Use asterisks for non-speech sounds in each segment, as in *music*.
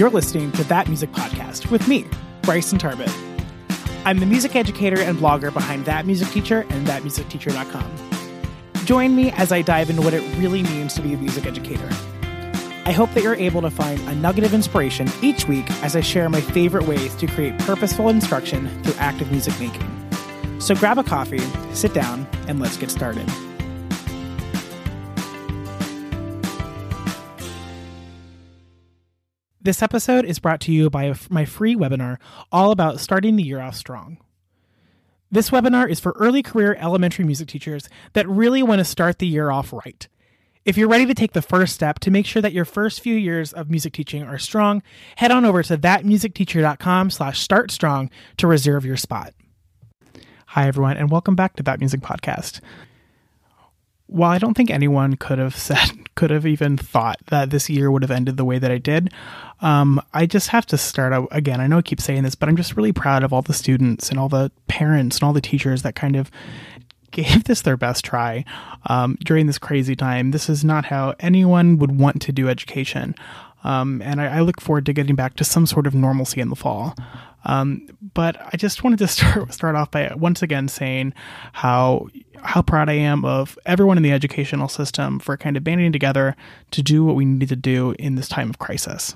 You're listening to That Music Podcast with me, Bryson Tarbett. I'm the music educator and blogger behind That Music Teacher and ThatMusicTeacher.com. Join me as I dive into what it really means to be a music educator. I hope that you're able to find a nugget of inspiration each week as I share my favorite ways to create purposeful instruction through active music making. So grab a coffee, sit down, and let's get started. This episode is brought to you by my free webinar all about starting the year off strong. This webinar is for early career elementary music teachers that really want to start the year off right. If you're ready to take the first step to make sure that your first few years of music teaching are strong, head on over to thatmusicteacher.com slash start strong to reserve your spot. Hi, everyone, and welcome back to That Music Podcast while I don't think anyone could have said, *laughs* could have even thought that this year would have ended the way that I did, um, I just have to start out again. I know I keep saying this, but I'm just really proud of all the students and all the parents and all the teachers that kind of gave this their best try um, during this crazy time. This is not how anyone would want to do education. Um, and I, I, look forward to getting back to some sort of normalcy in the fall. Um, but I just wanted to *laughs* start start off by once again saying how how proud I am of everyone in the educational system for kind of banding together to do what we need to do in this time of crisis.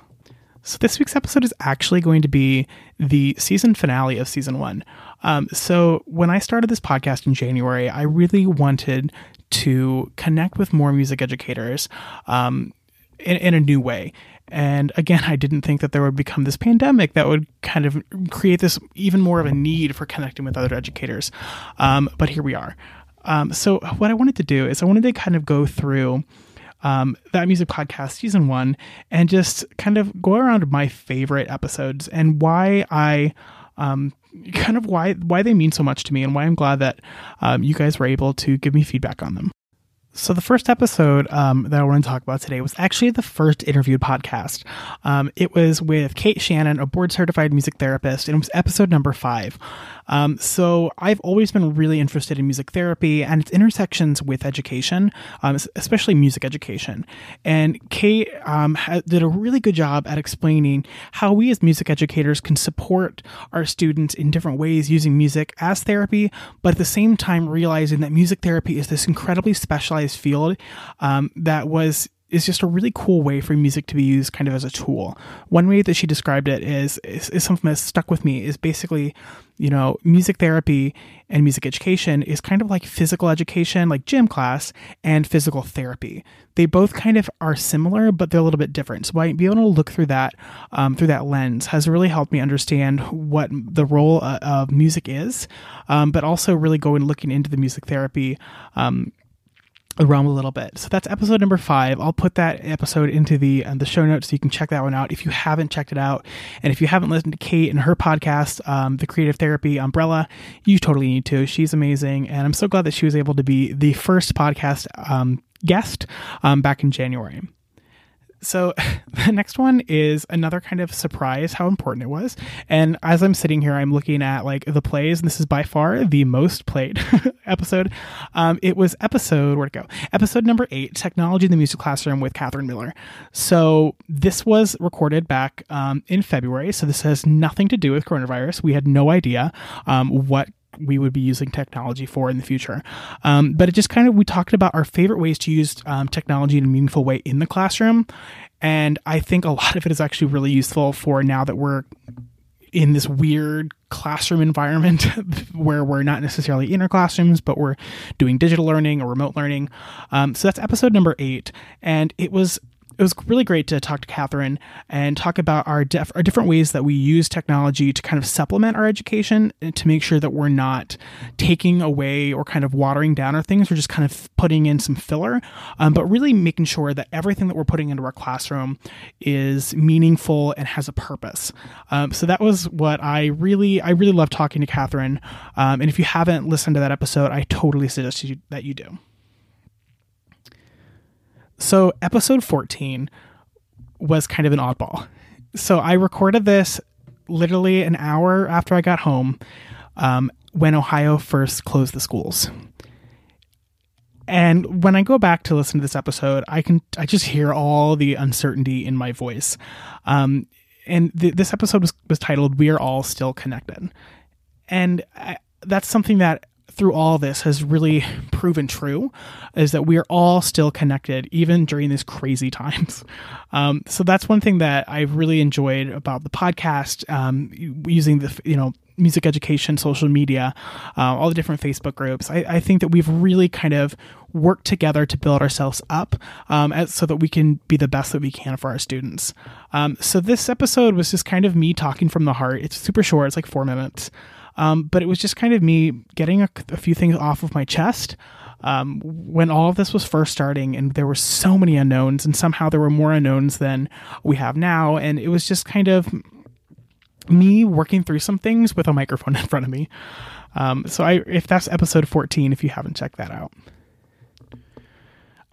So this week's episode is actually going to be the season finale of season one. Um, so when I started this podcast in January, I really wanted to connect with more music educators um, in, in a new way. And again, I didn't think that there would become this pandemic that would kind of create this even more of a need for connecting with other educators. Um, but here we are. Um, so, what I wanted to do is I wanted to kind of go through um, that music podcast season one and just kind of go around my favorite episodes and why I um, kind of why why they mean so much to me and why I'm glad that um, you guys were able to give me feedback on them. So the first episode um, that I want to talk about today was actually the first interviewed podcast. Um, it was with Kate Shannon, a board certified music therapist, and it was episode number five. Um, so I've always been really interested in music therapy and its intersections with education, um, especially music education. And Kate um, did a really good job at explaining how we as music educators can support our students in different ways using music as therapy, but at the same time realizing that music therapy is this incredibly specialized field um, that was is just a really cool way for music to be used kind of as a tool. One way that she described it is, is, is something that stuck with me is basically, you know, music therapy and music education is kind of like physical education, like gym class, and physical therapy. They both kind of are similar, but they're a little bit different. So being able to look through that um, through that lens has really helped me understand what the role uh, of music is, um, but also really going looking into the music therapy. Um, realm a little bit. So that's episode number five. I'll put that episode into the uh, the show notes so you can check that one out if you haven't checked it out. And if you haven't listened to Kate and her podcast, um, the Creative Therapy Umbrella, you totally need to. She's amazing, and I'm so glad that she was able to be the first podcast um, guest um, back in January. So *laughs* the next one is another kind of surprise how important it was. And as I'm sitting here, I'm looking at like the plays, and this is by far the most played *laughs* episode. Um, it was episode where'd it go? Episode number eight, Technology in the Music Classroom with Catherine Miller. So this was recorded back um, in February. So this has nothing to do with coronavirus. We had no idea um, what we would be using technology for in the future. Um, but it just kind of, we talked about our favorite ways to use um, technology in a meaningful way in the classroom. And I think a *laughs* lot of it is actually really useful for now that we're in this weird classroom environment *laughs* where we're not necessarily in our classrooms, but we're doing digital learning or remote learning. Um, so that's episode number eight. And it was it was really great to talk to Catherine and talk about our, def- our different ways that we use technology to kind of supplement our education to make sure that we're not taking away or kind of watering down our things. We're just kind of putting in some filler, um, but really making sure that everything that we're putting into our classroom is meaningful and has a purpose. Um, so that was what I really, I really love talking to Catherine. Um, and if you haven't listened to that episode, I totally suggest you, that you do. So, episode 14 was kind of an oddball. So, I recorded this literally an hour after I got home um, when Ohio first closed the schools. And when I go back to listen to this episode, I can I just hear all the uncertainty in my voice. Um, and th- this episode was, was titled "We Are All Still Connected," and I, that's something that through all this has really proven true is that we are all still connected even during these crazy times. Um, so that's one thing that i've really enjoyed about the podcast um, using the you know music education social media uh, all the different facebook groups. I, I, think that we've really kind of worked together to build ourselves up um, as, so that we can be the best that we can for our students. Um, so this episode was just kind of me talking from the heart. It's super short. It's like four minutes um, but it was just kind of me getting a, a few things off of my chest. Um, when all of this was first starting and there were so many unknowns and somehow there were more unknowns than we have now and it was just kind of me working through some things with a microphone in front of me um, so I, if that's episode 14 if you haven't checked that out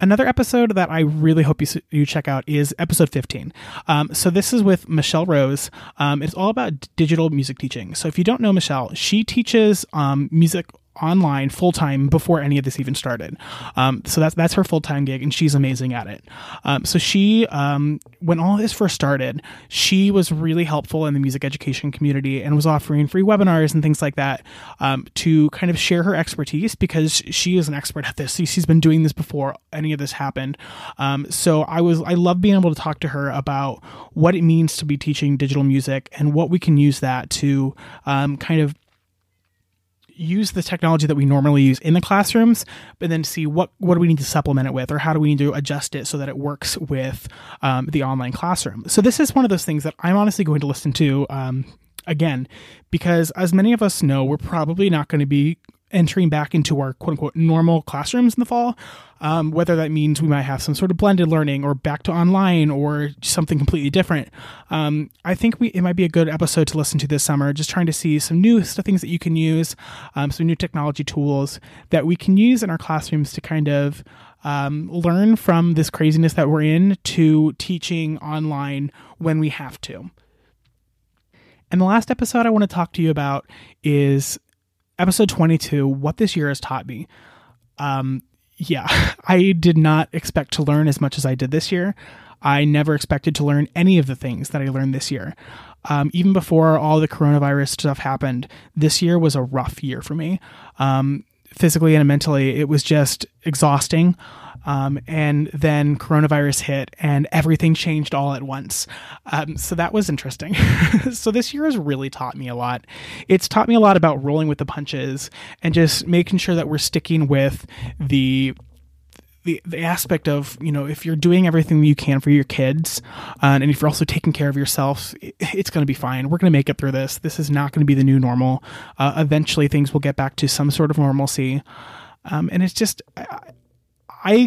Another episode that I really hope you, you check out is episode 15. Um, so this is with Michelle Rose. Um, it's all about digital music teaching. So if you don't know Michelle, she teaches um, music online full time before any of this even started. Um, so that's that's her full time gig, and she's amazing at it. Um, so she, um, when all this first started, she was really helpful in the music education community and was offering free webinars and things like that um, to kind of share her expertise because she is an expert at this. She's been doing this before any of this happened. Um, so I was I love being able to talk to her about what it means to be teaching digital music and what we can use that to um, kind of use the technology that we normally use in the classrooms, but then see what what do we need to supplement it with, or how do we need to adjust it so that it works with um, the online classroom. So this is one of those things that I'm honestly going to listen to um, again, because as many of us know, we're probably not going to be entering back into our quote unquote normal classrooms in the fall. Um, whether that means we might have some sort of blended learning or back to online or something completely different. Um, I think we, it might be a good episode to listen to this summer, just trying to see some new things that you can use, um, some new technology tools that we can use in our classrooms to kind of um, learn from this craziness that we're in to teaching online when we have to. And the last episode I want to talk to you about is episode 22 What This Year Has Taught Me. Um, yeah, *laughs* I did not expect to learn as much as I did this year. I never expected to learn any of the things that I learned this year. Um, even before all the coronavirus stuff happened, this year was a rough year for me. Um, physically and mentally, it was just exhausting. Um, and then coronavirus hit and everything changed all at once. Um, so that was interesting. *laughs* so this year has really taught me a lot. It's taught me a lot about rolling with the punches and just making sure that we're sticking with the the, the aspect of you know if you're doing everything you can for your kids uh, and if you're also taking care of yourself it, it's going to be fine we're going to make it through this this is not going to be the new normal uh, eventually things will get back to some sort of normalcy um, and it's just I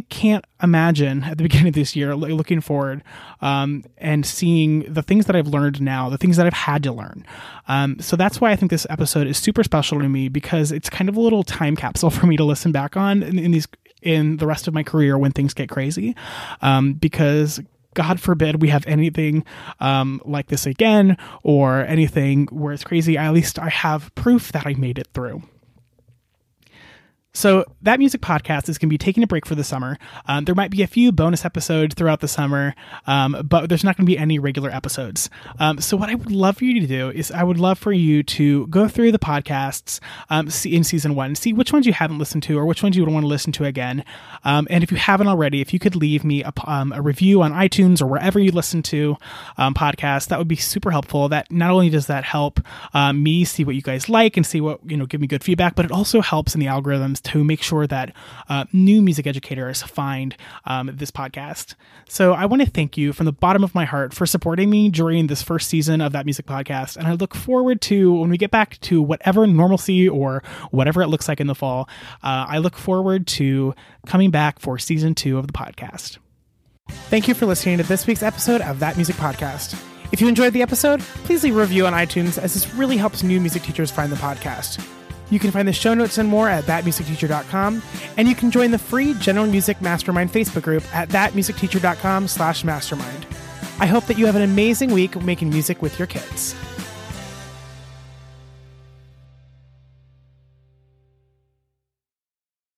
can't imagine at the *laughs* beginning of this year looking forward um, and seeing the things that I've learned now, the things that I've had to learn. Um, so that's why I think this episode is super special to me because it's kind of a little time capsule *laughs* for me to listen back on in, in these in the rest of my career when things get crazy. Um, because God forbid we have anything um, like this again or anything where it's crazy. At least I have proof that I made it through. So that music podcast is going to be taking a break for the summer. Um, there might be a few bonus episodes throughout the summer, um, but there's not going to be any regular episodes. Um, so what I would love for you to do is I would love for you to go through the podcasts um, in season one, see which ones you haven't listened to or which ones you would want to listen to again. Um, and if you haven't already, if you could leave me a, um, a review on iTunes or wherever you listen to podcasts, that would be super helpful. That not only does that help me see what you guys like and see what you know, give me good feedback, but it also helps in the algorithms to make sure that uh, new music educators find um, this podcast. So I want to thank you from the bottom of my heart for supporting me during this first season of that music podcast. And I look forward to when we get back to whatever normalcy or whatever it looks like in the fall. Uh, I look forward to coming back for season two of the podcast. Thank you for listening to this week's episode of That Music Podcast. If you enjoyed the episode, please leave a review on iTunes as this really helps new music teachers find the podcast. You can find the show notes and more at thatmusicteacher.com, and you can join the free General Music Mastermind Facebook group at thatmusicteacher.com slash mastermind. I hope that you have an amazing week making music with your kids.